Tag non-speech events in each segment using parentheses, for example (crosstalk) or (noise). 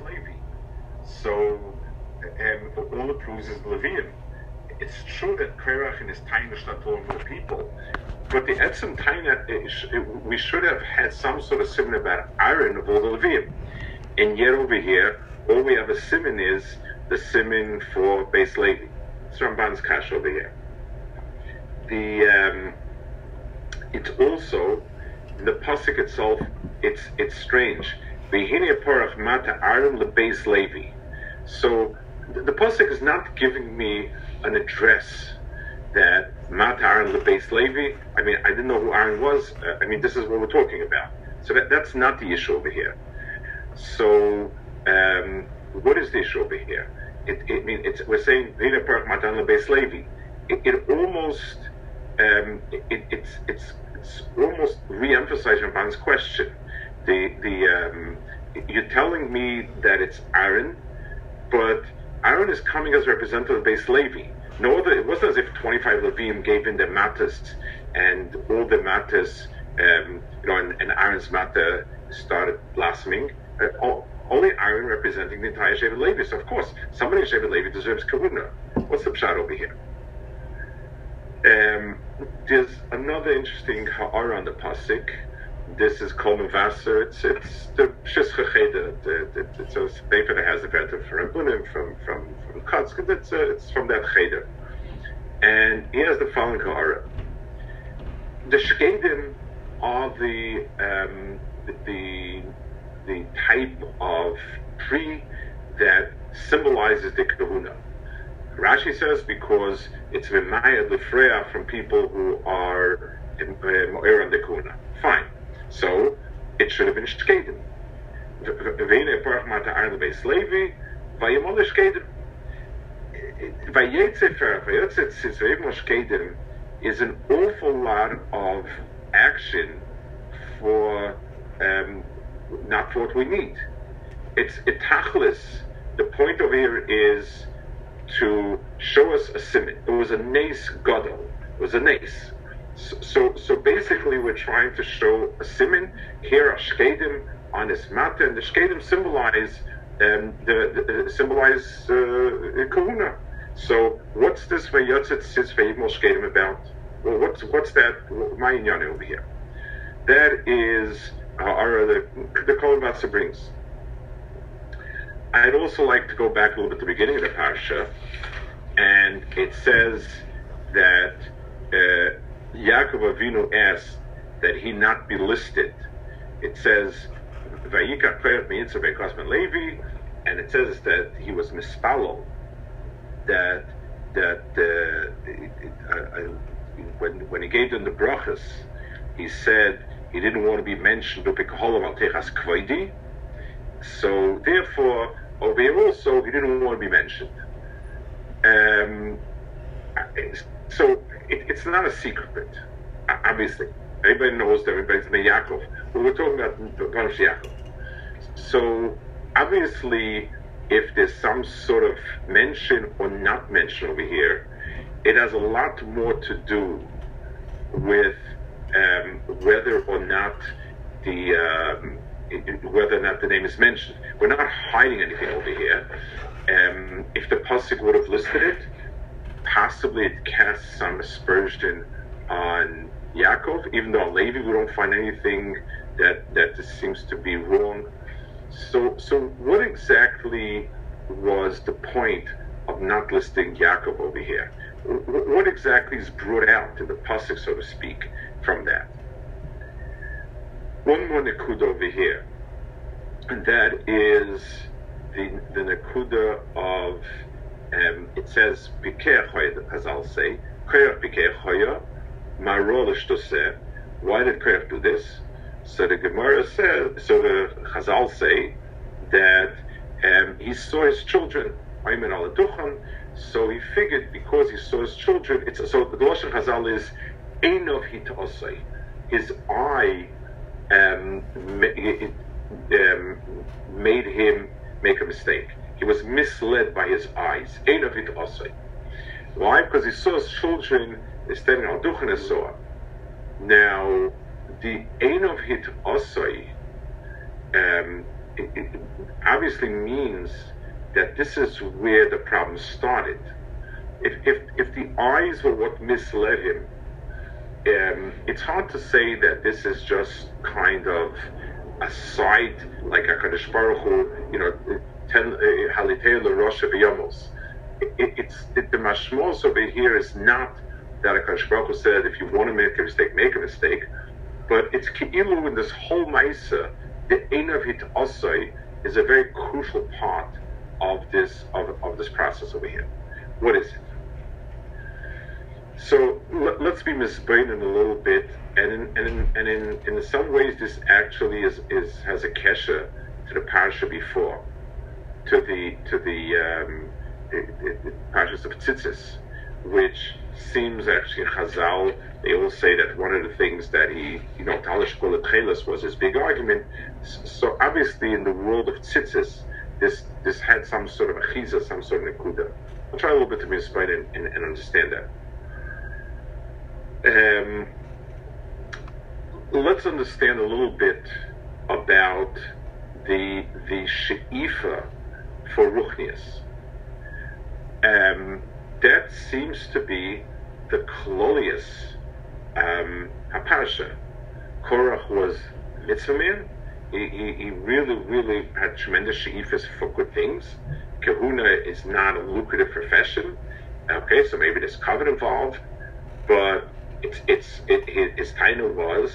Levi. So, all it proves is Levium. It's true that Korach and his Taina all more people, but the Etzim Taina, we should have had some sort of simon about Aaron of all the Levium. And yet over here, all we have a simon is the simon for beis Levi. It's Ramban's Kash over here. The um, it's also the pasuk itself. It's it's strange. V'hine porach mata Aaron lebeis Levi. So the, the pasuk is not giving me an address that Mata Aaron lebeis Levi. I mean, I didn't know who Aaron was. Uh, I mean, this is what we're talking about. So that, that's not the issue over here. So um, what is the issue over here? It, it, I mean, it's, we're saying porach mata Aaron lebeis Levi. It, it almost um, it, it's it's it's almost re-emphasizing Ramban's question. The the um, you're telling me that it's Aaron, but Aaron is coming as representative of Beis Levi. No other, it wasn't as if 25 Levim gave in their matters and all the matters, um, you know, and, and Aaron's matter started blossoming. Uh, only Aaron representing the entire Shevet Levi. So, of course, somebody in Shevet Levi deserves kahuna. What's the pshat over here? Um, there's another interesting ha'ara on the pasuk. This is Kol Mavasser. It's it's the Cheder. It's a paper that has the better from Rabbunim, from from from Kotzk. It's uh, it's from that Cheder, and he has the following ha'ara. The Shkedim are the um, the the type of tree that symbolizes the kahuna. Rashi says because it's v'maya lefreya from people who are mo'er on the kuna. Fine. So it should have been shkedim. V'ine parach mata ar lebeis Levi v'yamol shkedim. V'yetzefer v'yetzet sitzveiv shkedim is an awful lot of action for um, not for what we need. It's itachlis. The point over here is to show us a simon. It was a nace gadol. It was a nace. So, so, basically, we're trying to show a. Here a shkedim on his matter, and the shkedim symbolize um, the, the symbolize uh, kahuna. So, what's this vayotzet sis vayimol shkedim about? Well, what's what's that? My over here. That is uh, our the the Kol brings. I'd also like to go back a little bit to the beginning of the parsha, and it says that uh, Yaakov Avinu asked that he not be listed. It says Levi, and it says that he was mispalo, that that uh, uh, when when he gave them the brachas, he said he didn't want to be mentioned so therefore, over here also, he didn't want to be mentioned. Um, so it, it's not a secret, obviously. Everybody knows that everybody's named Yaakov. But we're talking about Panash Yaakov. So obviously, if there's some sort of mention or not mention over here, it has a lot more to do with um, whether or not the um, whether or not the name is mentioned. We're not hiding anything over here. Um, if the pasuk would have listed it, possibly it casts some aspersion on Yaakov, even though on Levi we don't find anything that that seems to be wrong. So, so what exactly was the point of not listing Yaakov over here? What exactly is brought out in the pasuk, so to speak, from that? one more nakuda over here, and that is the the nakuda of um, it says as I'll say. Why did koyach do this? So the Gemara says, so the Chazal say that um, he saw his children. So he figured because he saw his children, it's so the Lashon Chazal is Einov Hitosai. His eye um, um, made him make a mistake. He was misled by his eyes. Ein of it also. Why? Because he saw his children standing on Duchen Now, the Ein of Hit Osoi um, it, obviously means that this is where the problem started. If, if, if the eyes were what misled him, um, it's hard to say that this is just kind of a sight like a Kadosh Baruch Hu, you know, l'rosh eh, eh, v'yamos. It's it, the mashmos over here is not that a Kadosh Baruch said if you want to make a mistake, make a mistake, but it's ki'ilu in this whole ma'isa. The ein of is a very crucial part of this of, of this process over here. What is it? So let, us be misbrained a little bit, and in, and in, and in, in some ways this actually is, is has a kesha to the parsha before, to the to the, um, of tzitzis, which seems actually Chazal. They all say that one of the things that he, you know, Talish Chelas was his big argument. So obviously, in the world of tzitzis, this this had some sort of a chiza, some sort of nekuda. I'll try a little bit to be inspired and, and, and understand that. Um, let's understand a little bit about the the she'ifa for Ruchnius. Um, that seems to be the klolius um, haparsha. Korach was mitzvah. He, he, he, really, really had tremendous she'ifas for good things. Kahuna is not a lucrative profession. Okay, so maybe there's covet involved, but it's it's it, his title was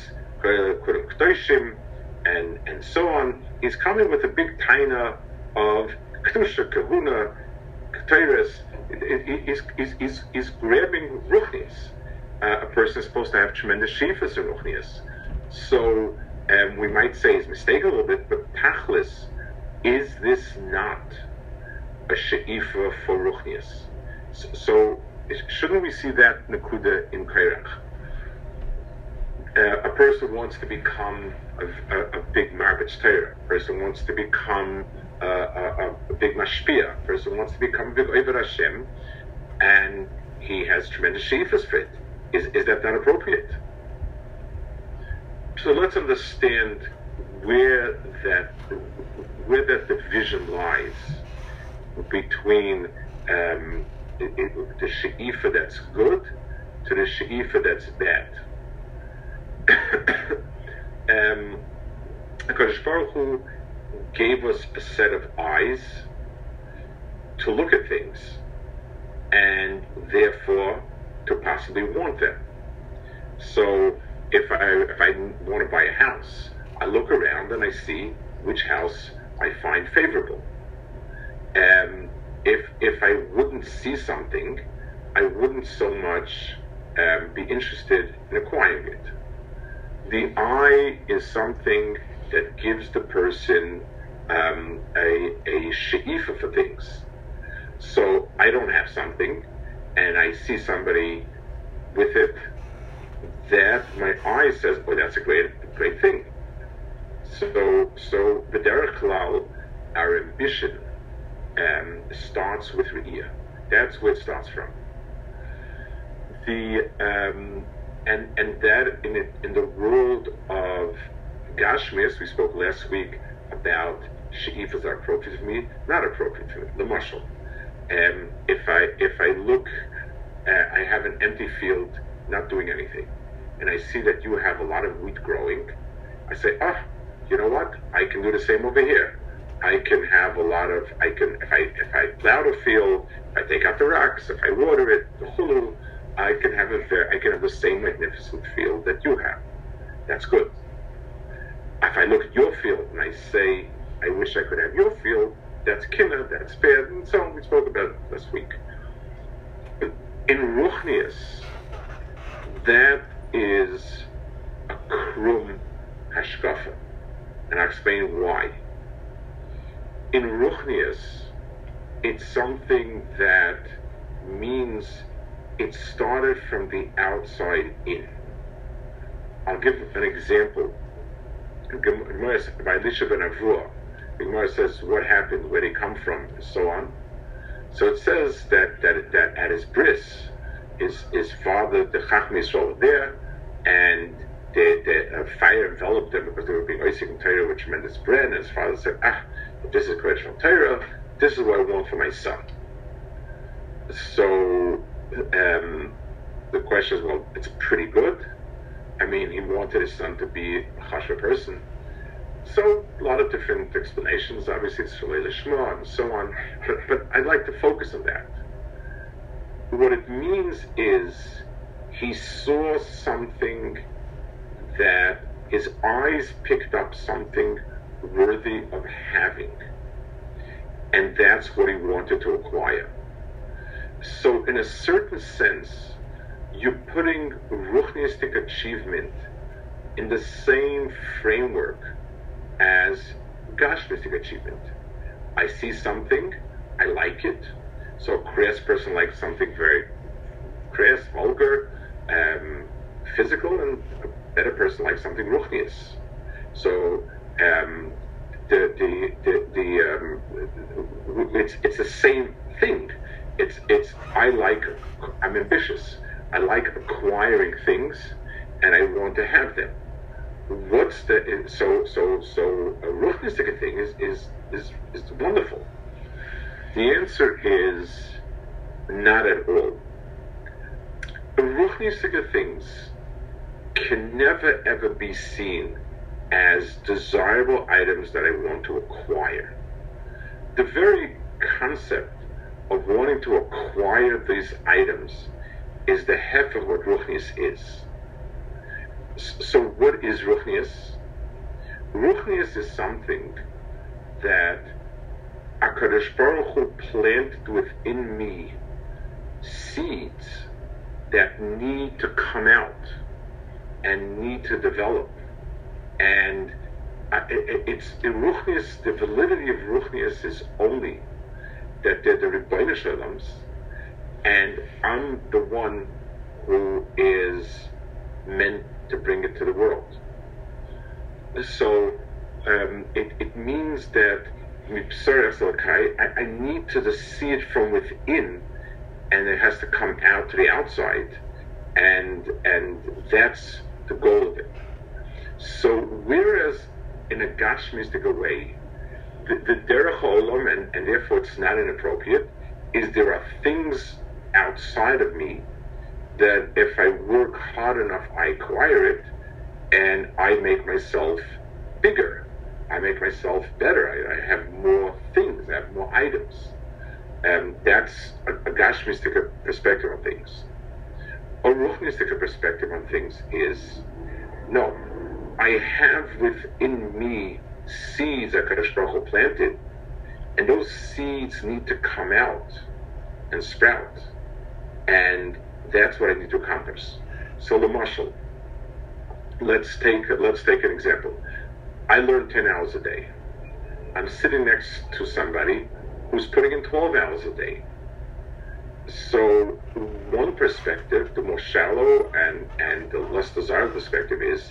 and and so on. He's coming with a big taina of Kedusha, Kahuna, Ketores. is, he's, he's, he's grabbing Ruchnis. Uh, a person is supposed to have tremendous shifas in Ruchnias. So um, we might say he's mistaken a little bit, but Tachlis, is this not a she'ifa for Ruchnias? So, so shouldn't we see that nakuda in Korach? Uh, a person wants to become a, a, a big Torah. A person wants to become a, a, a big mashpia. A person wants to become a big Oiver Hashem, and he has tremendous shifas for it. Is, is that not appropriate? So let's understand where that where that division lies between um, it, the she'ifa that's good to the she'ifa that's bad. (coughs) um, Hakadosh Baruch Hu gave us a set of eyes to look at things, and therefore to possibly want them. So, if I if I want to buy a house, I look around and I see which house I find favorable. Um, if if I wouldn't see something, I wouldn't so much um, be interested in acquiring it. The eye is something that gives the person um, a a she'ifa for things. So I don't have something, and I see somebody with it. That my eye says, "Oh, that's a great great thing." So so the derech our ambition um, starts with Re'iyah. That's where it starts from. The um, and and that in it, in the world of Gashmis, we spoke last week about she'ifas are appropriate for me, not appropriate for me. The marshal. Um, if I if I look, uh, I have an empty field, not doing anything, and I see that you have a lot of wheat growing. I say, ah, oh, you know what? I can do the same over here. I can have a lot of I can if I if I plow the field, if I take out the rocks, if I water it, the hulu, I can have a I can have the same magnificent field that you have. That's good. If I look at your field and I say, I wish I could have your field, that's kinna, that's fair, and so on. We spoke about it last week. In Ruchnius, that is a krum hashkafa, and I'll explain why in Ruchnius, it's something that means it started from the outside in. I'll give an example. By ben Avuya, Gemara says what happened, where they come from, and so on. So it says that that, that at his bris, his his father, the Chachmi, is over there, and the, the uh, fire enveloped them because they were being Isaac and Torah with tremendous bread. And his father said, Ah, this is great from Torah. This is what I want for my son. So um, the question is, well, it's pretty good. I mean, he wanted his son to be a chasher person. So a lot of different explanations. Obviously, it's Shalei Lishma and so on. But, but I'd like to focus on that. What it means is he saw something that his eyes picked up something worthy of having. And that's what he wanted to acquire. So, in a certain sense, you're putting ruchnistic achievement in the same framework as gashmistic achievement. I see something, I like it. So, a crass person likes something very crass, vulgar, um, physical, and a better person likes something ruchnius. So, um, the the the, the um, it's it's the same thing. It's it's I like I'm ambitious. I like acquiring things, and I want to have them. What's the so so so a ruchnistic thing is is is is wonderful. The answer is not at all. Ruchnistic things can never ever be seen as desirable items that I want to acquire. The very concept of wanting to acquire these items is the hef of what Ruchnius is. So, what is Ruchnius? Ruchnius is something that HaKadosh Baruch Hu planted within me seeds that need to come out and need to develop. And uh, it, it's the Ruchnius, the validity of Ruchnius is only that they're the Rebbeinu Shalom's, and I'm the one who is meant to bring it to the world. So um, it, it means that I, I need to see it from within, and it has to come out to the outside, and and that's the goal of it. So whereas in a Gashmistic way, the, derech olam, and, and therefore it's not inappropriate, is there are things outside of me that if I work hard enough, I acquire it, and I make myself bigger. I make myself better. I, I have more things. I have more items. And that's a, a Gashmistic perspective on things. A Ruchnistic perspective on things is no, I have within me seeds that Baruch Hu planted, and those seeds need to come out and sprout, and that's what I need to accomplish. So the marshal, let's take let's take an example. I learn ten hours a day. I'm sitting next to somebody who's putting in twelve hours a day. So one perspective, the more shallow and and the less desirable perspective is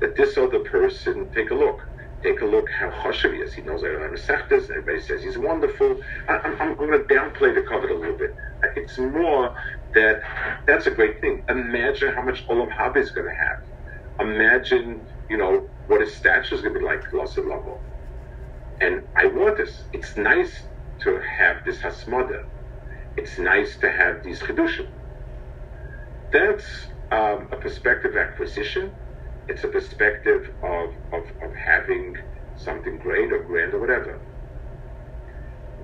that this other person take a look take a look how chashuv he is. He knows Eilam Masechtas. Everybody says he's wonderful. I, I'm, I'm going to downplay the covet a little bit. It's more that that's a great thing. Imagine how much Olam Haba is going to have. Imagine, you know, what his stature is going to be like, Lassad Lavo. And I want this. It's nice to have this hasmada. It's nice to have these chidushim. That's um, a perspective acquisition it's a perspective of, of, of having something great or grand or whatever.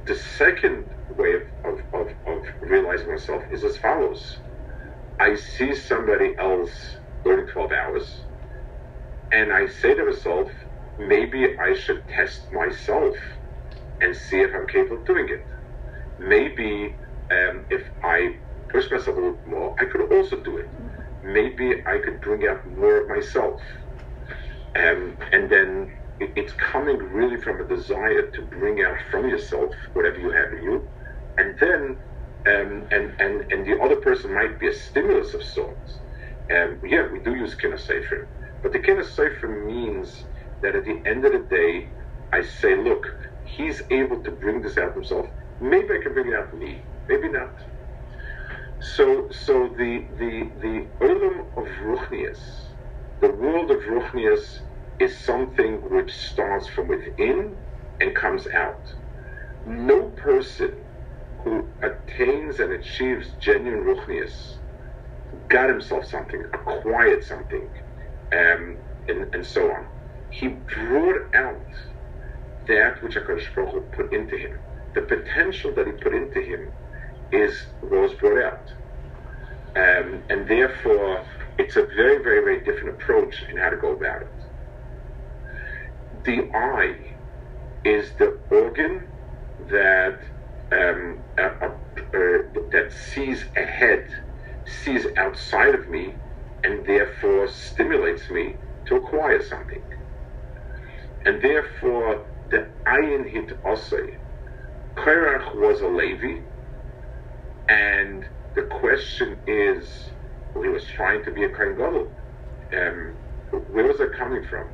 The second way of, of, of, of realizing myself is as follows. I see somebody else learning 12 hours, and I say to myself, maybe I should test myself and see if I'm capable of doing it. Maybe um, if I push myself a little more, I could also do it maybe I could bring out more of myself. Um, and then it, it's coming really from a desire to bring out from yourself whatever you have in you. And then, um, and, and, and the other person might be a stimulus of sorts. Um, yeah, we do use Kina But the Kina means that at the end of the day, I say, look, he's able to bring this out himself. Maybe I can bring it out me. Maybe not. So, so the the the olam of ruchnius the world of Ruchnias is something which starts from within and comes out. No person who attains and achieves genuine Ruchnias got himself something, acquired something, um, and, and so on. He brought out that which HaKadosh Baruch put into him. The potential that he put into him is was brought out. Um, and therefore, it's a very, very, very different approach in how to go about it. The eye is the organ that um, uh, uh, that sees ahead, sees outside of me, and therefore stimulates me to acquire something. And therefore, the ayin hit osay. Korach was a Levi, and the question is, well, he was trying to be a Kohen Gadol. Um, where was it coming from?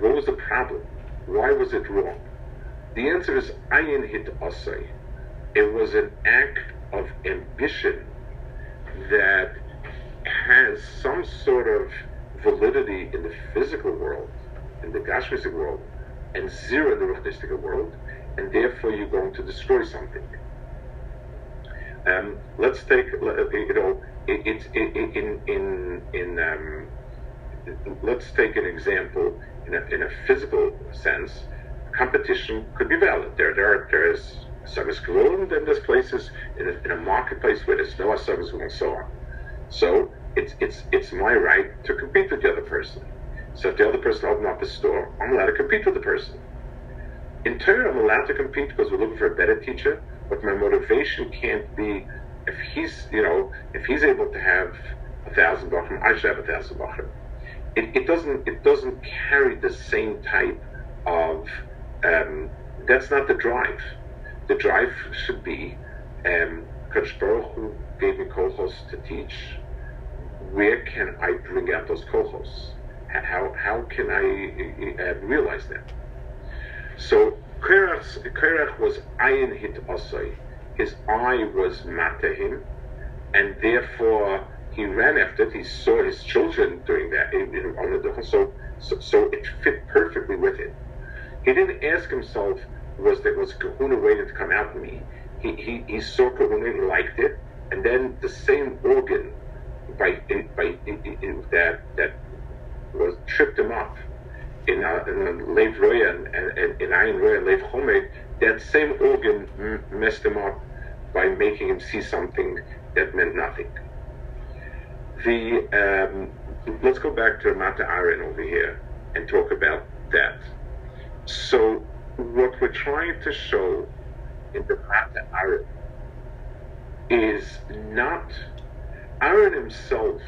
What was the problem? Why was it wrong? The answer is ayin hit osay. It was an act of ambition that has some sort of validity in the physical world, in the Gashmistic world, and zero in the Ruchnistic world, and therefore you're going to destroy something. Um, let's take, you know, it, in in in um, let's take an example in a, in a physical sense. Competition could be valid. There there there is service and then there's places in a, in a marketplace where there's no service and so on. So it's it's it's my right to compete with the other person. So if the other person opens up a store, I'm allowed to compete with the person. In turn, I'm allowed to compete because we're looking for a better teacher, but my motivation can't be if he's, you know, if he's able to have a thousand bachim, I should have a thousand bachim. It, it doesn't it doesn't carry the same type of um, that's not the drive. The drive should be um, Hu gave me kohos to teach. Where can I bring out those kohos? How, how can I uh, realize that? So Korach was ayin hit osai. His eye was mata him, and therefore he ran after it. He saw his children doing that on the so, so so it fit perfectly with it. He didn't ask himself, was that was Kahuna waiting to come out me? He, he, he saw Kahuna, he liked it, and then the same organ by by that that was tripped him up in uh, in Lev Roya and, and, in Ayin Roya Lev Chomed, that same organ m- messed him up by making him see something that meant nothing. The um, let's go back to Mata Aaron over here and talk about that. So what we're trying to show in the Mata Aaron is not Aaron himself.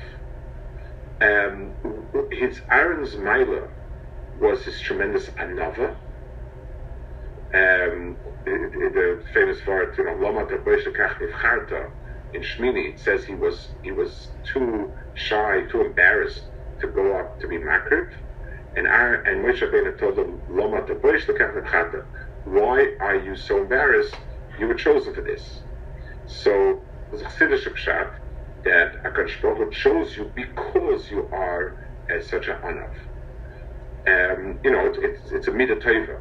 Um, his Aaron's Mila was this tremendous anava. Um, the, the, famous word, you know, Lama in Shmini, it says he was he was too shy, too embarrassed to go up to be makriv. And our, and Moshe Rabbeinu told him, Lama Why are you so embarrassed? You were chosen for this. So there's a Chassidish that HaKadosh Baruch chose you because you are as such an anav um, you know, it's, it's a tova.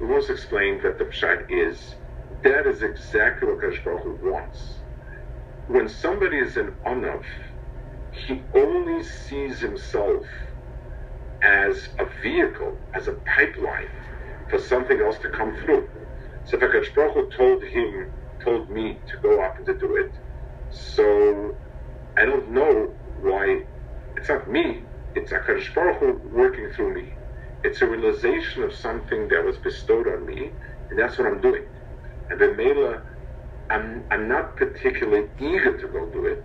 We once explained that the pshat is that is exactly what Kadosh Baruch wants. When somebody is an anav, he only sees himself as a vehicle, as a pipeline for something else to come through. So if Kadosh Baruch told him, told me to go up and to do it, so I don't know why it's not me it's HaKadosh Baruch Hu working through me. It's a realization of something that was bestowed on me, and that's what I'm doing. And then Mela, I'm, I'm not particularly eager to go do it,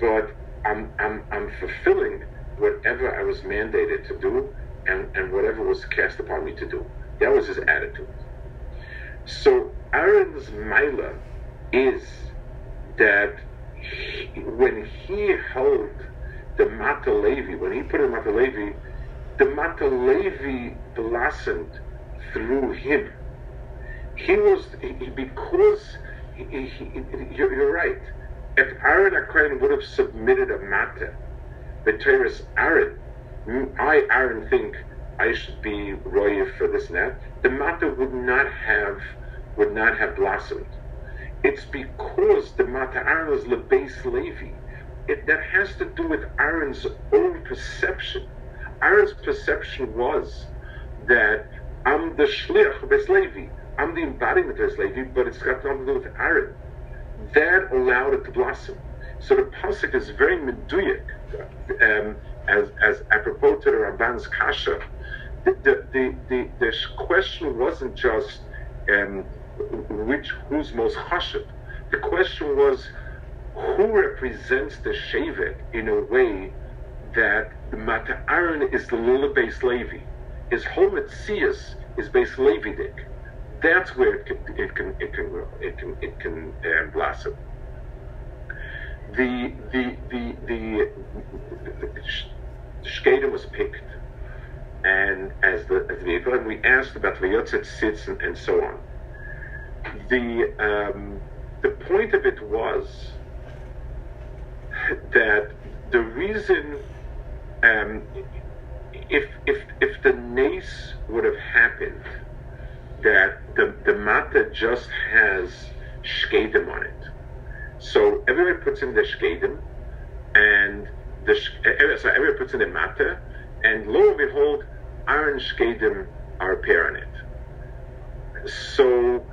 but I'm, I'm, I'm fulfilling whatever I was mandated to do and, and whatever was cast upon me to do. That was his attitude. So Aaron's Mila is that he, when he held the Mata Levi, when he put in Mata Levi, the Mata Levi blossomed through him. He was, he, because, he, he, you're, you're, right. If Aaron Akran would have submitted a Mata, the Teres Aaron, I, Aaron, think I should be royal for this that, the matter would not have would not have blossomed. It's because the matter Aaron was lebeis Levi. It, that has to do with Aaron's own perception. Aaron's perception was that I'm the shliach of Levi. I'm the embodiment of Levi, but it's got nothing to do with Aaron. That allowed it to blossom. So the pasuk is very meduyik, um, as as apropos to the Ramban's kasha. The the, the, the, the question wasn't just um, which who's most chashiv. The question was who represents the shevet in a way that the Mata Aaron is the Lula based Levi. His whole Metzias is based Levidic. That's where it can it can it can. It can it can uh, blossom. The the the the, the, the Shkeda was picked, and as the as the vehicle, and we asked about Vayotzet sits and, and so on. The um, the point of it was that the reason um, if if if the nace would have happened that the the mata just has shkedim on it, so everybody puts in the shkedim, and the so everybody puts in the mata, and lo and behold, iron shkedim are appear on it. So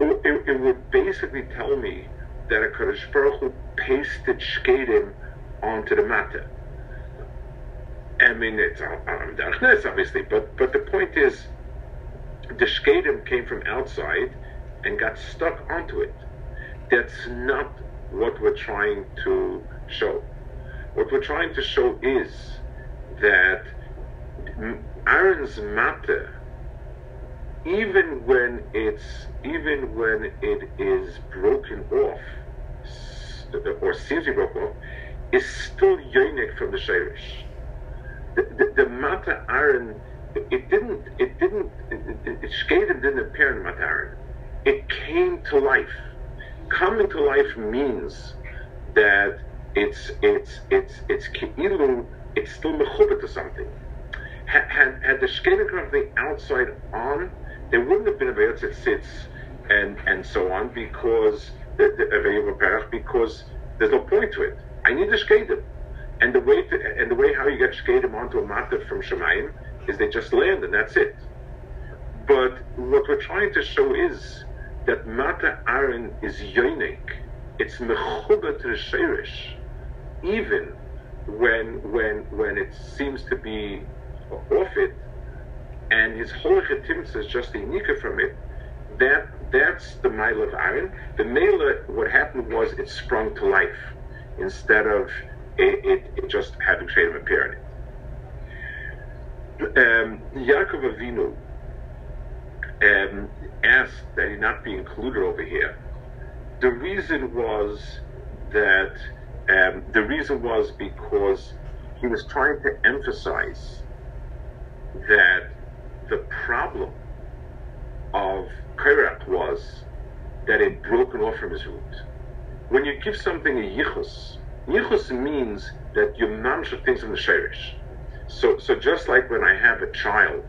it, it would basically tell me that a Kadosh Baruch Hu pasted shkedim onto the matter. I mean, it's um, darkness, obviously, but but the point is, the shkedim came from outside and got stuck onto it. That's not what we're trying to show. What we're trying to show is that Aaron's matter, even when it's even when it is broken off, or seems to be broken is still yonik from the Shirish. The, the, the Mata it didn't, it didn't, it didn't appear in Mata. It came to life. Coming to life means that it's, it's, it's, it's ki'ilu, it's still mechubah to something. Had, had, had the Shkedim come from the outside on, there wouldn't have been a Bayot that sits and, and so on because the, the, because there's no point to it. I need the shkedim. And the way to, and the way how you get shkedim onto a matter from Shemayim is they just land and that's it. But what we're trying to show is that Mata Aaron is yonik. It's mechuba to the shirish, even when when when it seems to be off it, and his whole chetimtza is just a from it. That that's the mile of Aaron. The mela, what happened was it sprung to life instead of it, it, it just having Shadam appear in it. Um, Yaakov Avinu um, asked that he not be included over here. The reason was that um, the reason was because he was trying to emphasize that the problem of Korach was that it broken off from his root when you give something a yichus, yichus means that you mamshach things in the sherish. So, so just like when I have a child,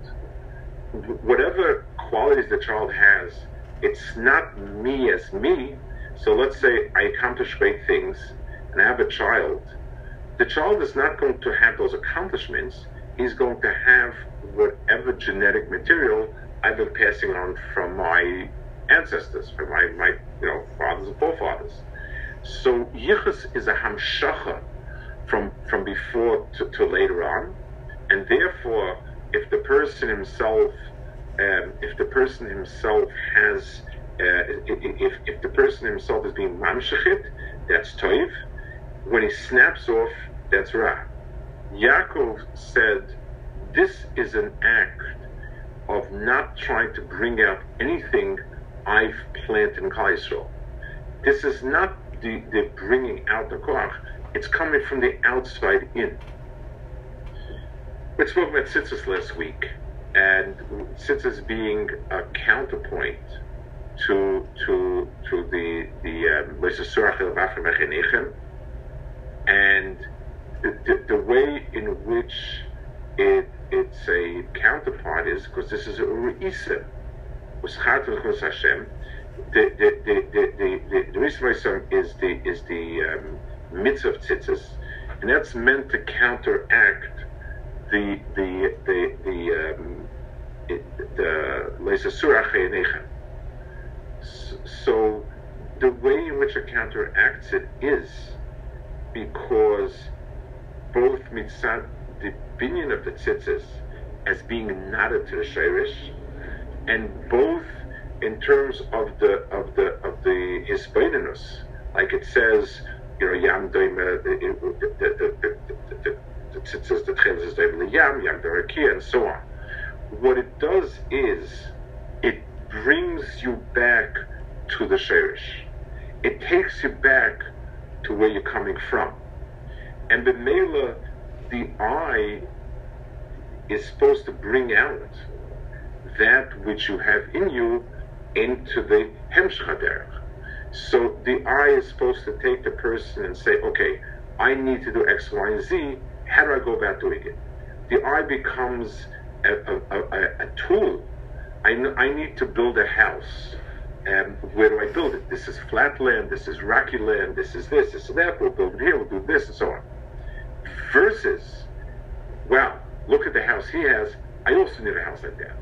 whatever qualities the child has, it's not me as me. So let's say I accomplish great things and I have a child. The child is not going to have those accomplishments. He's going to have whatever genetic material I've been passing on from my ancestors, from my, my you know fathers and forefathers. So yichus is a hamshacha from from before to, to, later on, and therefore, if the person himself, um, if the person himself has, uh, if, if the person himself is being mamshachit, that's toiv. When he snaps off, that's ra. Yaakov said, "This is an act of not trying to bring out anything I've planted in Klal Yisrael. This is not the, the bringing out the koach, it's coming from the outside in. We spoke about tzitzis last week, and tzitzis being a counterpoint to to to the the um, and the, the, the way in which it it's a counterpart is because this is a Re'isa. Hashem. The the the the the the, reason is the is the um, mitzvah of tzitzis, and that's meant to counteract the the the the um, the So the way in which it counteracts it is because both mitzad the opinion of the tzitzis as being knotted to the shirish, and both in terms of the of the of the hispaninus, like it says, you know, yam doim uh, the the tzitzis the tchilas doim the yam yam and so on. What it does is it brings you back to the shirish. It takes you back to where you're coming from. And the Mela, the eye is supposed to bring out that which you have in you into the Hemshchaderach. So the eye is supposed to take the person and say, okay, I need to do X, Y, and Z. How do I go about doing it? The eye becomes a, a, a, a tool. I, I need to build a house. And where do I build it? This is flat land, this is rocky land, this is this, this is that, we'll build it here, we'll do this, and so on. Versus, wow, look at the house he has, I also need a house like that.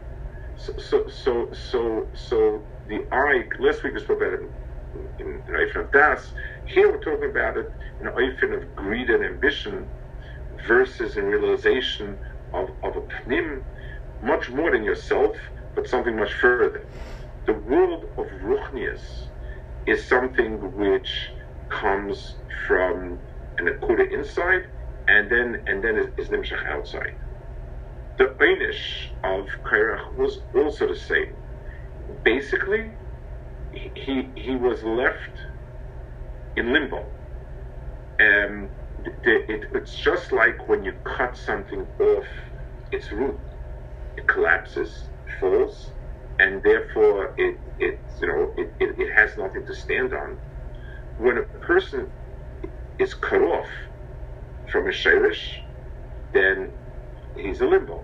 So, so, so, so, so the eye, last week we spoke about it in, in, of Das. Here we're talking about it in an of greed and ambition versus in realization of, of a pnim, much more than yourself, but something much further. The world of Ruchnias is something which comes from an Akuda inside and then and then is, Nimshach outside. The Einish of Korach was also the same. Basically, he he was left in limbo. Um, the, it, it's just like when you cut something off its root, it collapses, falls, and therefore it, it you know it, it, it has nothing to stand on. When a person is cut off from a shirish, then he's a limbo.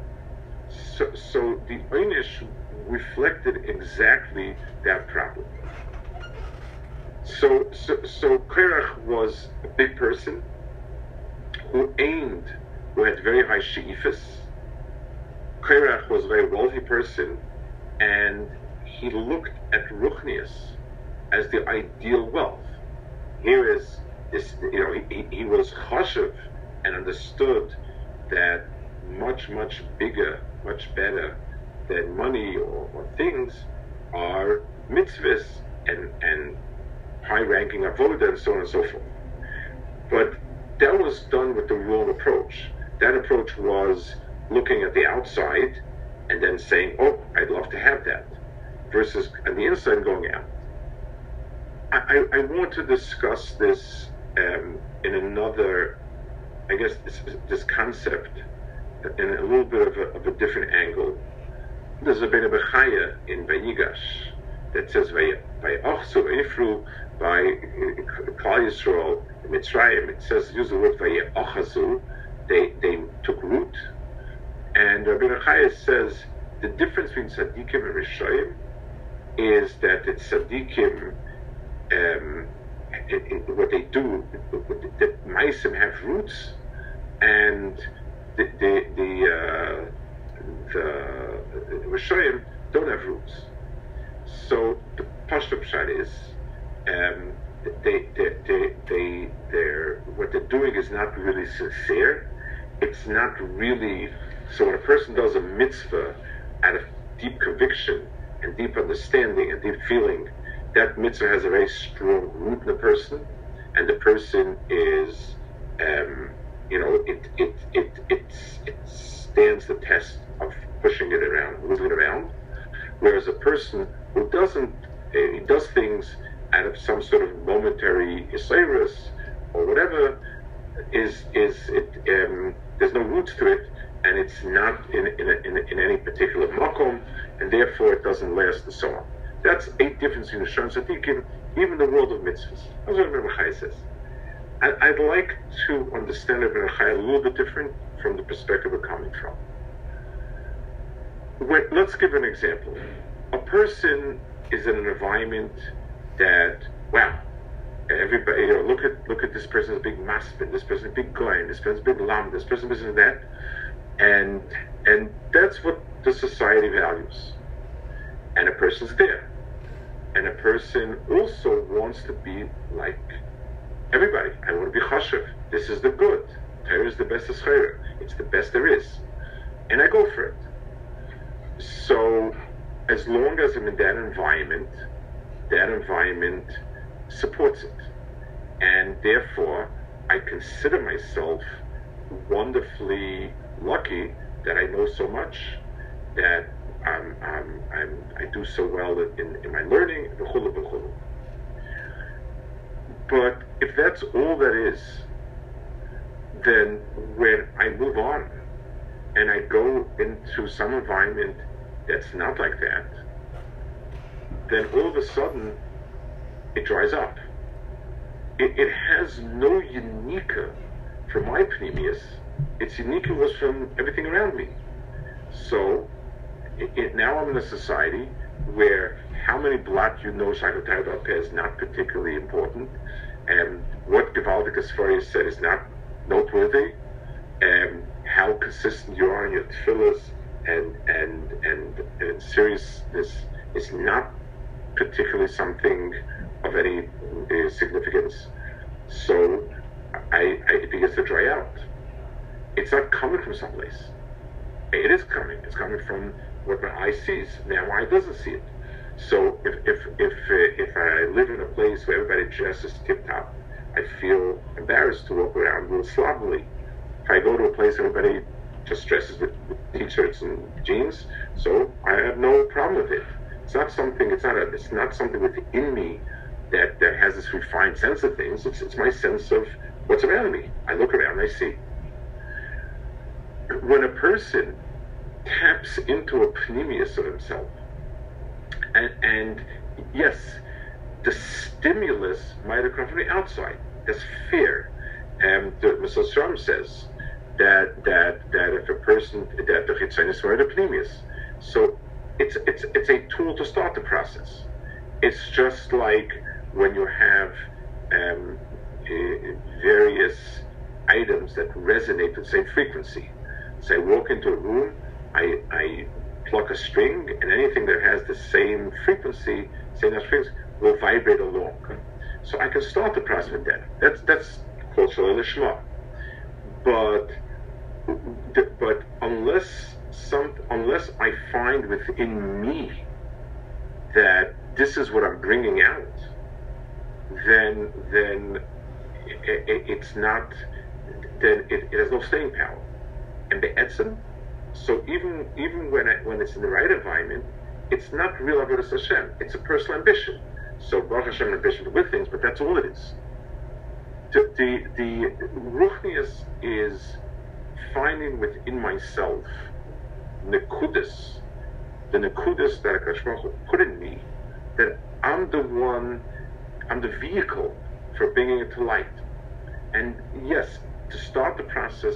So, so the Einish reflected exactly that problem. So, so, so Korach was a big person who aimed, who had very high she'ifas. Korach was a very wealthy person, and he looked at Ruchnius as the ideal wealth. Here is this, you know, he, he was chashiv and understood that much, much bigger, much better than money or, or things are mitzvahs and, and high ranking avodah and so on and so forth. But that was done with the wrong approach. That approach was looking at the outside and then saying, oh, I'd love to have that, versus on the inside going out. I, I, I want to discuss this um, in another, I guess, this, concept in a little bit of a, of a different angle. There's a Bene Bechaya in Vayigash that says by Vayachsu Ifru by Klal Yisrael Mitzrayim. It says use the word Vayachazu. They they took root, and Rabbi Chaya says the difference between tzaddikim and rishayim is that the tzaddikim, um, what they do, the meisim have roots, and the the the, uh, the don't have roots. So the Pashto Pshat is um, they, they, they, they, they're, what they're doing is not really sincere. It's not really, so when a person does a mitzvah out of deep conviction and deep understanding and deep feeling, that mitzvah has a very strong root in the person, and the person is um, you know, it it it it it stands the test of pushing it around, moving it around. Whereas a person who doesn't, uh, does things out of some sort of momentary isairis or whatever, is is it? Um, there's no roots to it, and it's not in in, in, in any particular makom, and therefore it doesn't last and so on. That's a difference in the Shem Tzaddikim, even the world of mitzvahs. That's what Rabbi says. I, would like to understand it a little bit different from the perspective we're coming from. Let's give an example. A person is in an environment that, wow, everybody, you know, look at look at this person's big maspin, this person's big guy, this person's big lam, this person is that, and and that's what the society values. And a person's there, and a person also wants to be like everybody. I want to be chashiv. This is the good. Torah is the best of It's the best there is, and I go for it. So, as long as I'm in that environment, that environment supports it. And therefore, I consider myself wonderfully lucky that I know so much, that I'm, I'm, I'm, i do so well in, in my learning, but if that's all that is, then when I move on and I go into some environment that's not like that, then all of a sudden it dries up. It, it has no unique from my pnimius. Its unique was from everything around me. So it, it, now I'm in a society where how many blood you know Shakotai is not particularly important, and what Gewaldic Sforia said is not noteworthy, and how consistent you are in your tefillahs and, and, and, and seriousness is not particularly something of any uh, significance. So I, I, it begins to dry out. It's not coming from someplace. It is coming. It's coming from what my eye sees. Now my eye doesn't see it. So if if if uh, if I live in a place where everybody dresses tip top, I feel embarrassed to walk around a little sloppily. If I go to a place where everybody just dresses with, with t-shirts and jeans, so I have no problem with it. It's not something. It's not a. It's not something within me that, that has this refined sense of things. It's, it's my sense of what's around me. I look around, I see. When a person taps into a pnimius of himself, and, and yes, the stimulus might have come from the outside. That's fear. And the Mr. Strom says that that that if a person that the chitzonis were the pnimius, so it's it's it's a tool to start the process. It's just like when you have um, uh, various items that resonate with the same frequency. So I walk into a room, I, I pluck a string, and anything that has the same frequency, same frequency, will vibrate along. So I can start the process with that. That's that's called Shelo Lishma. But but unless some unless I find within me that this is what I'm bringing out, then then it, it, it's not then it, it, has no staying power. And the etzem, so even even when I, when it's in the right environment, it's not real avodas Hashem. It's a personal ambition. So Baruch Hashem ambition with things, but that's all it is. The the, the ruchnius is finding within myself nekudis, the nekudis that Akash put in me, that I'm the one I'm the vehicle for bringing it to light. And yes, to start the process,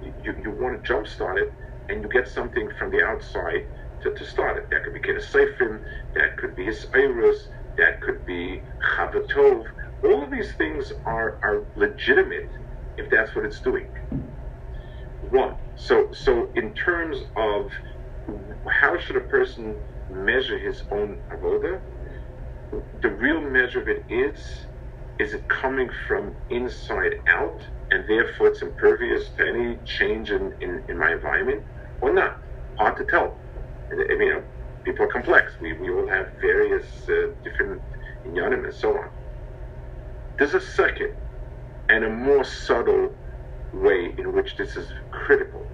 you, you want to jumpstart it, and you get something from the outside to, to start it. That could be Seifim, that could be Isirus, that could be Chavatov. All of these things are, are legitimate if that's what it's doing. One. So, so in terms of how should a person measure his own avoda, the real measure of it is is it coming from inside out and therefore it's impervious to any change in, in, in my environment or not. Hard to tell. And, you know people are complex. We, we all have various uh, different inyanim and so on. There's a second and a more subtle way in which this is critical.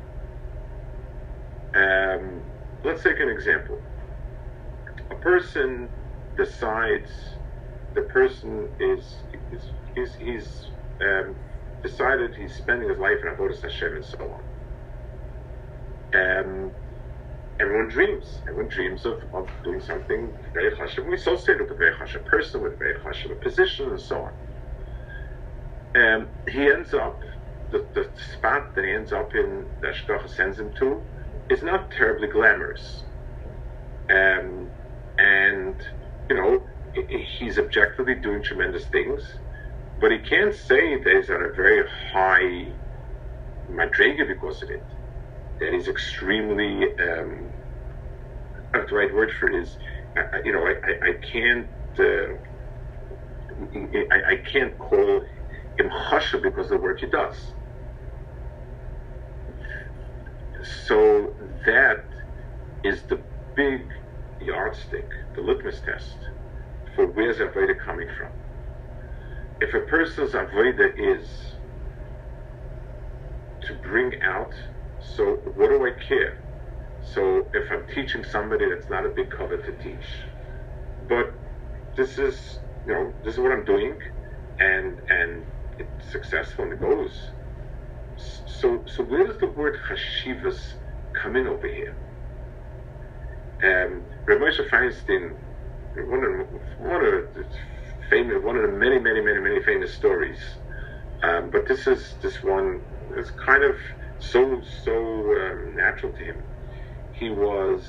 Um, let's take an example. A person decides the person is is is he's um, decided he's spending his life in Avodah Hashem and so on. Um, everyone dreams. Everyone dreams of, of doing something very chashiv. We associate with a very chashiv person, with a very chashiv position, and so on. Um, he ends up, the, the spot that he ends up in, that Shkocha sends him to, is not terribly glamorous. Um, and, you know, he's objectively doing tremendous things, but he can't say that he's on a very high madrega because of it. That he's extremely, um, the right word for it is, I, you know, I, I, can't, uh, I, I, can't call him Hasha because of the work he does. So that is the big yardstick, the litmus test for where's Avodah coming from. If a person's Avodah is to bring out, so what do I care? So if I'm teaching somebody that's not a big cover to teach, but this is, you know, this is what I'm doing, and and it's successful and it goes. So so where does the word chashivas come in over here? Um, Rav Moshe Feinstein, one of one of the famous, one of the many, many, many, many famous stories. Um, but this is this one is kind of so so um, natural to him. He was,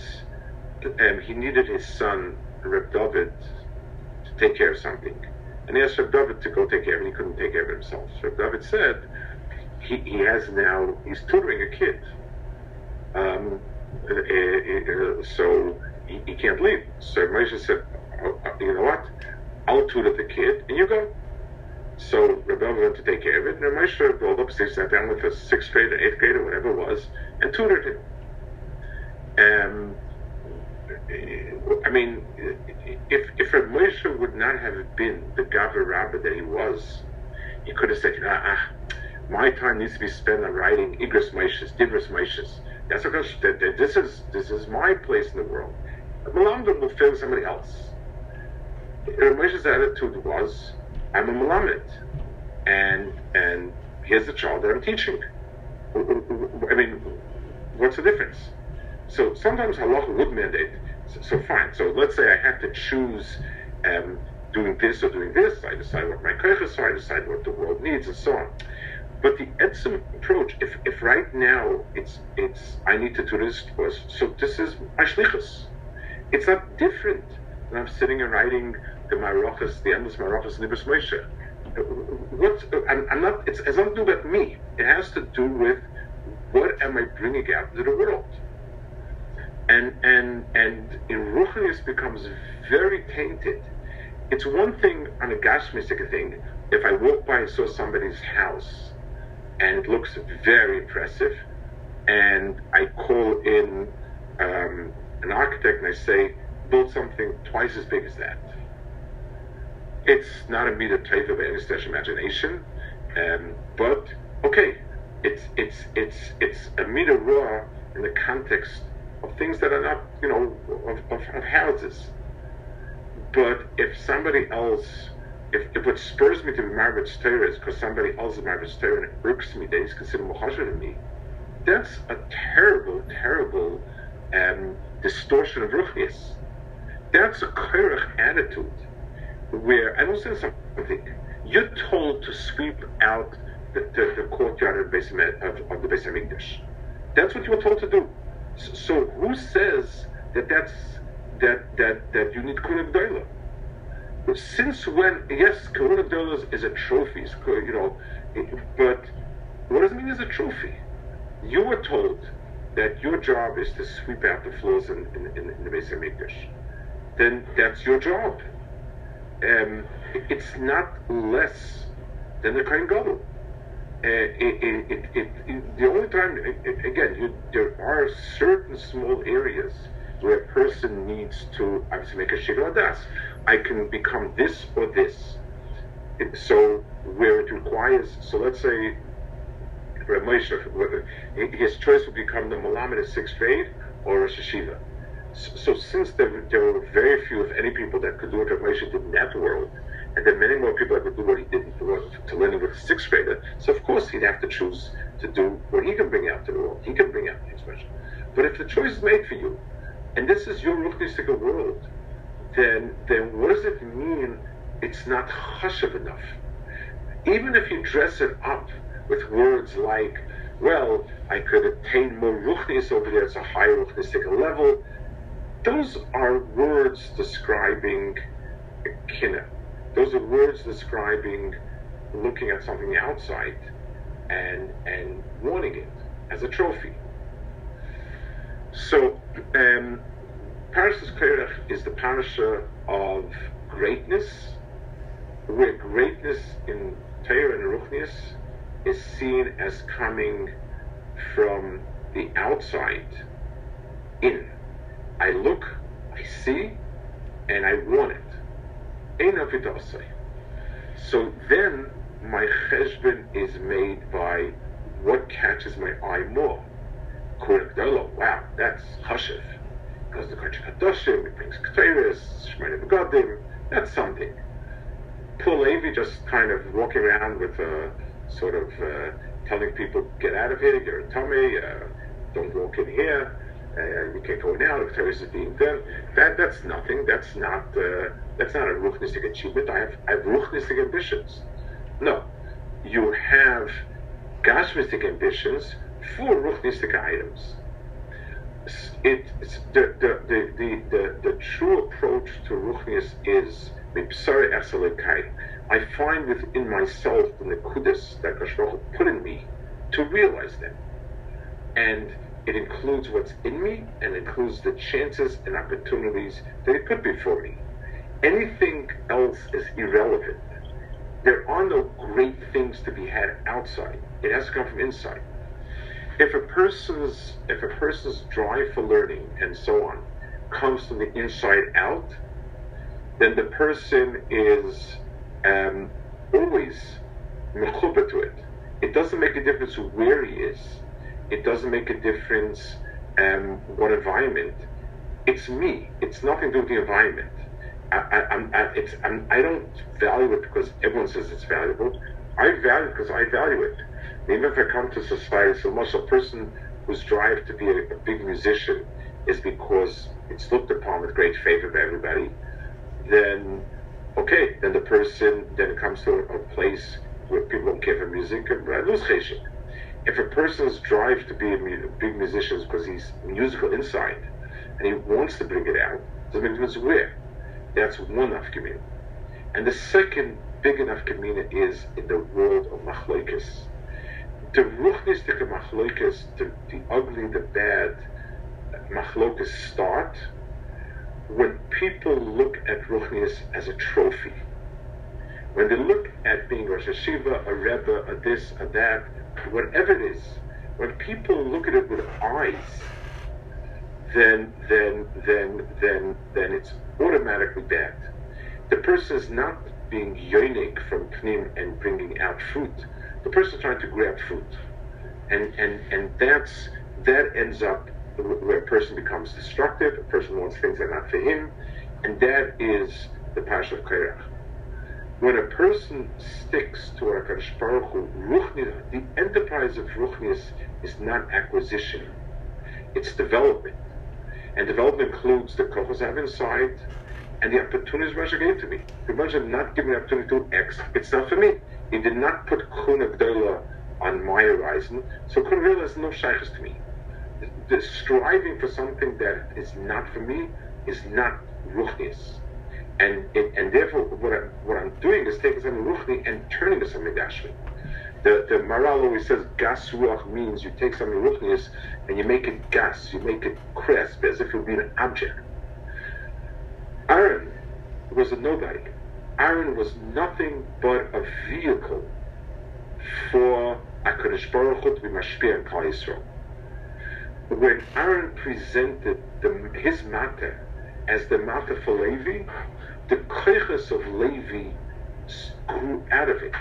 um, he needed his son Reb David to take care of something, and he asked Reb David to go take care of it. He couldn't take care of himself. So Reb David said, he, he has now he's tutoring a kid. Um, uh, uh, uh, so he, he, can't leave. So Moshe said, oh, you know what? I'll tutor the kid, and you go. So Rebbe went to take care of it, and Moshe rolled upstairs, sat down with a sixth grade or eighth grade or whatever it was, and tutored him. Um, I mean, if if Reb would not have been the Gavra Rabbi that he was, he could have said, ah, ah, my time needs to be spent on writing Igros Moshes, Dibros Moshes. That's because this is this is my place in the world. Malamdim will fill somebody else. Moshe's attitude was, I'm a Malamed, and and here's the child that I'm teaching. I mean, what's the difference? So sometimes halacha would mandate. So, so, fine. So let's say I have to choose um, doing this or doing this. I decide what my koiches are. I decide what the world needs, and so on. But the etzem approach, if, if right now it's it's I need to do this was so this is my shlichus. It's not different than I'm sitting and writing the marachas, the endless marachas, Dibros Moshe. What I'm, I'm, not. It's, it's not to do with me. It has to do with what am I bringing out into the world. And and and in ruchnius becomes very tainted. It's one thing on a gashmistic thing. If I walk by and saw somebody's house and it looks very impressive. And I call in um, an architect and I say, build something twice as big as that. It's not a meter type of any such imagination, um, but okay, it's it's it's it's a meter raw in the context of things that are not, you know, of, of, of houses. But if somebody else if, if what spurs me to be with Torah is because somebody else is with Torah and it irks me that he's considered Mohasher to me, that's a terrible, terrible um, distortion of Ruchnias. That's a Korach attitude where, will say something, you're told to sweep out the, the, the courtyard of, base, of, of the Beis HaMikdash. That's what you were told to do. So, so who says that that's that that that you need Kulim Doilah? since when? Yes, Dollars is a trophy, you know, but what does it mean as a trophy? You were told that your job is to sweep out the floors in, in, in, the Beis Hamikdash. Then that's your job. Um, it's not less than the Kohen Gadol. Uh, the only time, again, you, there are certain small areas where a person needs to obviously make a shikra das. I can become this or this. So where it requires, so let's say his choice would become the of sixth grade or a Sheshiva. So, since there, there, were very few, if any, people that could do what Rav Moshe did in that world, and then many more people that could do what he did in the world, to learn it with a sixth grader, so of course he'd have to choose to do what he can bring out to the world. He can bring out the expression. But if the choice is made for you, and this is your Ruchnistic world, then then what does it mean it's not chashav enough? Even if you dress it up with words like, well, I could attain more ruchnis over there, it's a higher ruchnistic level, those are words describing kinna. Those are words describing looking at something outside and and wanting it as a trophy. So, um, Parashas Korach is the parasha of greatness, where greatness in Torah and Ruchnias is seen as coming from the outside in. I look, I see, and I want it. So then my cheshbon is made by what catches my eye more. Wow, that's chashiv. Because the Kodesh Kadoshim, it brings that's something. Poor Levi just kind of walking around with a sort of uh, telling people, get out of here, you're a tamei, uh, don't walk in here, uh, you can't go now, the Ketores is being done. That, that's nothing, that's not, uh, that's not a ruchnistic achievement. I have, I have ruchnistic ambitions. No, you have gashmistic ambitions for ruchnistic items. It, the, the, the, the, the, the true approach to ruchnis is I find within myself the nekudas that Hashem put in me to realize them. And it includes what's in me and includes the chances and opportunities that it could be for me. Anything else is irrelevant there are no great things to be had outside. It has to come from inside. If a person's if a person's drive for learning and so on comes from the inside out, then the person is um, always (laughs) mechuba to it. It doesn't make a difference where he is. It doesn't make a difference um, what environment. It's me. It's nothing to do with the environment. I, I, I, it's, I'm, I don't value it because everyone says it's valuable. I value it because I value it. Even if I come to society, so much a person whose drive to be a, a big musician is because it's looked upon with great favor by everybody, then okay, then the person then comes to a, place where people don't care for music and lose. If a person's drive to be a, a big musician is because he's musical inside and he wants to bring it out, doesn't difference where. That's one nafkamina. And the second big enough nafkamina is in the world of machloikis. The ruchnistic machloikis, the, the ugly, the bad machloikis start when people look at ruchnis as a trophy. When they look at being Rosh Yeshiva, a Rebbe, a this, a that, whatever it is, when people look at it with eyes, then then then then then it's automatically bad. The person is not being yonik from pnim and bringing out fruit. The person trying to grab fruit, and and and that's that ends up where a person becomes destructive. A person wants things that are not for him, and that is the pash of Korach. When a person sticks to Hakadosh Baruch Hu, the enterprise of Ruchnis is not acquisition; it's development. And development includes the kohos I have inside and the opportunities Moshe gave to me. If Moshe not giving the opportunity to X, it's not for me. He did not put Kuna Gdola on my horizon, so Kuna Gdola is no shaykhs to me. The, striving for something that is not for me is not ruchnis. And, and therefore, what, I, what I'm doing is taking something ruchni and turning it something gashmi. The, the Maharal always says gas ruach means you take something ruchnius and you make it gas, you make it crisp, as if it would be an object. Aaron was a nobody. Aaron was nothing but a vehicle for HaKadosh Baruch Hu to be mashpia in Klal Yisrael. When Aaron presented the, his matter as the matter for Levi, the koiches of Levi grew out of it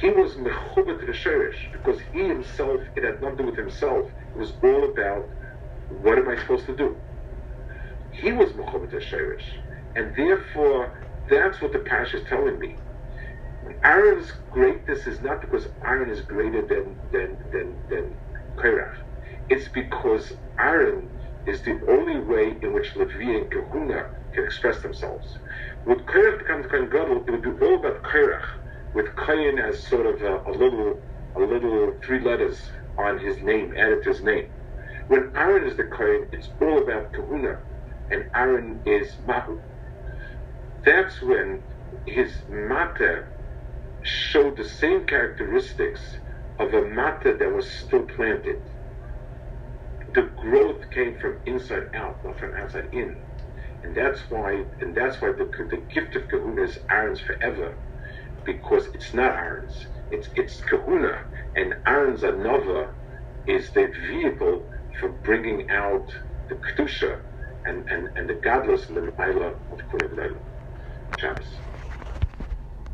he was mechubet Risherish because he himself, it had nothing to do with himself. It was all about what am I supposed to do? He was mechubet Risherish. And therefore, that's what the Pash is telling me. Aaron's greatness is not because Aaron is greater than than than than Korach. It's because Aaron is the only way in which Levi and Kahuna can express themselves. Would Korach become Kohen Gadol, it would be all about Korach with Kayin as sort of a, a little, a little three letters on his name, added to his name. When Aaron is the Kohen, it's all about Kahuna, and Aaron is Mahu. That's when his Mata showed the same characteristics of a Mata that was still planted. The growth came from inside out, not from outside in. And that's why, and that's why the, the gift of Kahuna is Aaron's forever, because it's not Aaron's. It's it's Kahuna, and Aaron's Anova is the vehicle for bringing out the kedusha and, and, and the godless Maila of Kuna Shabbos.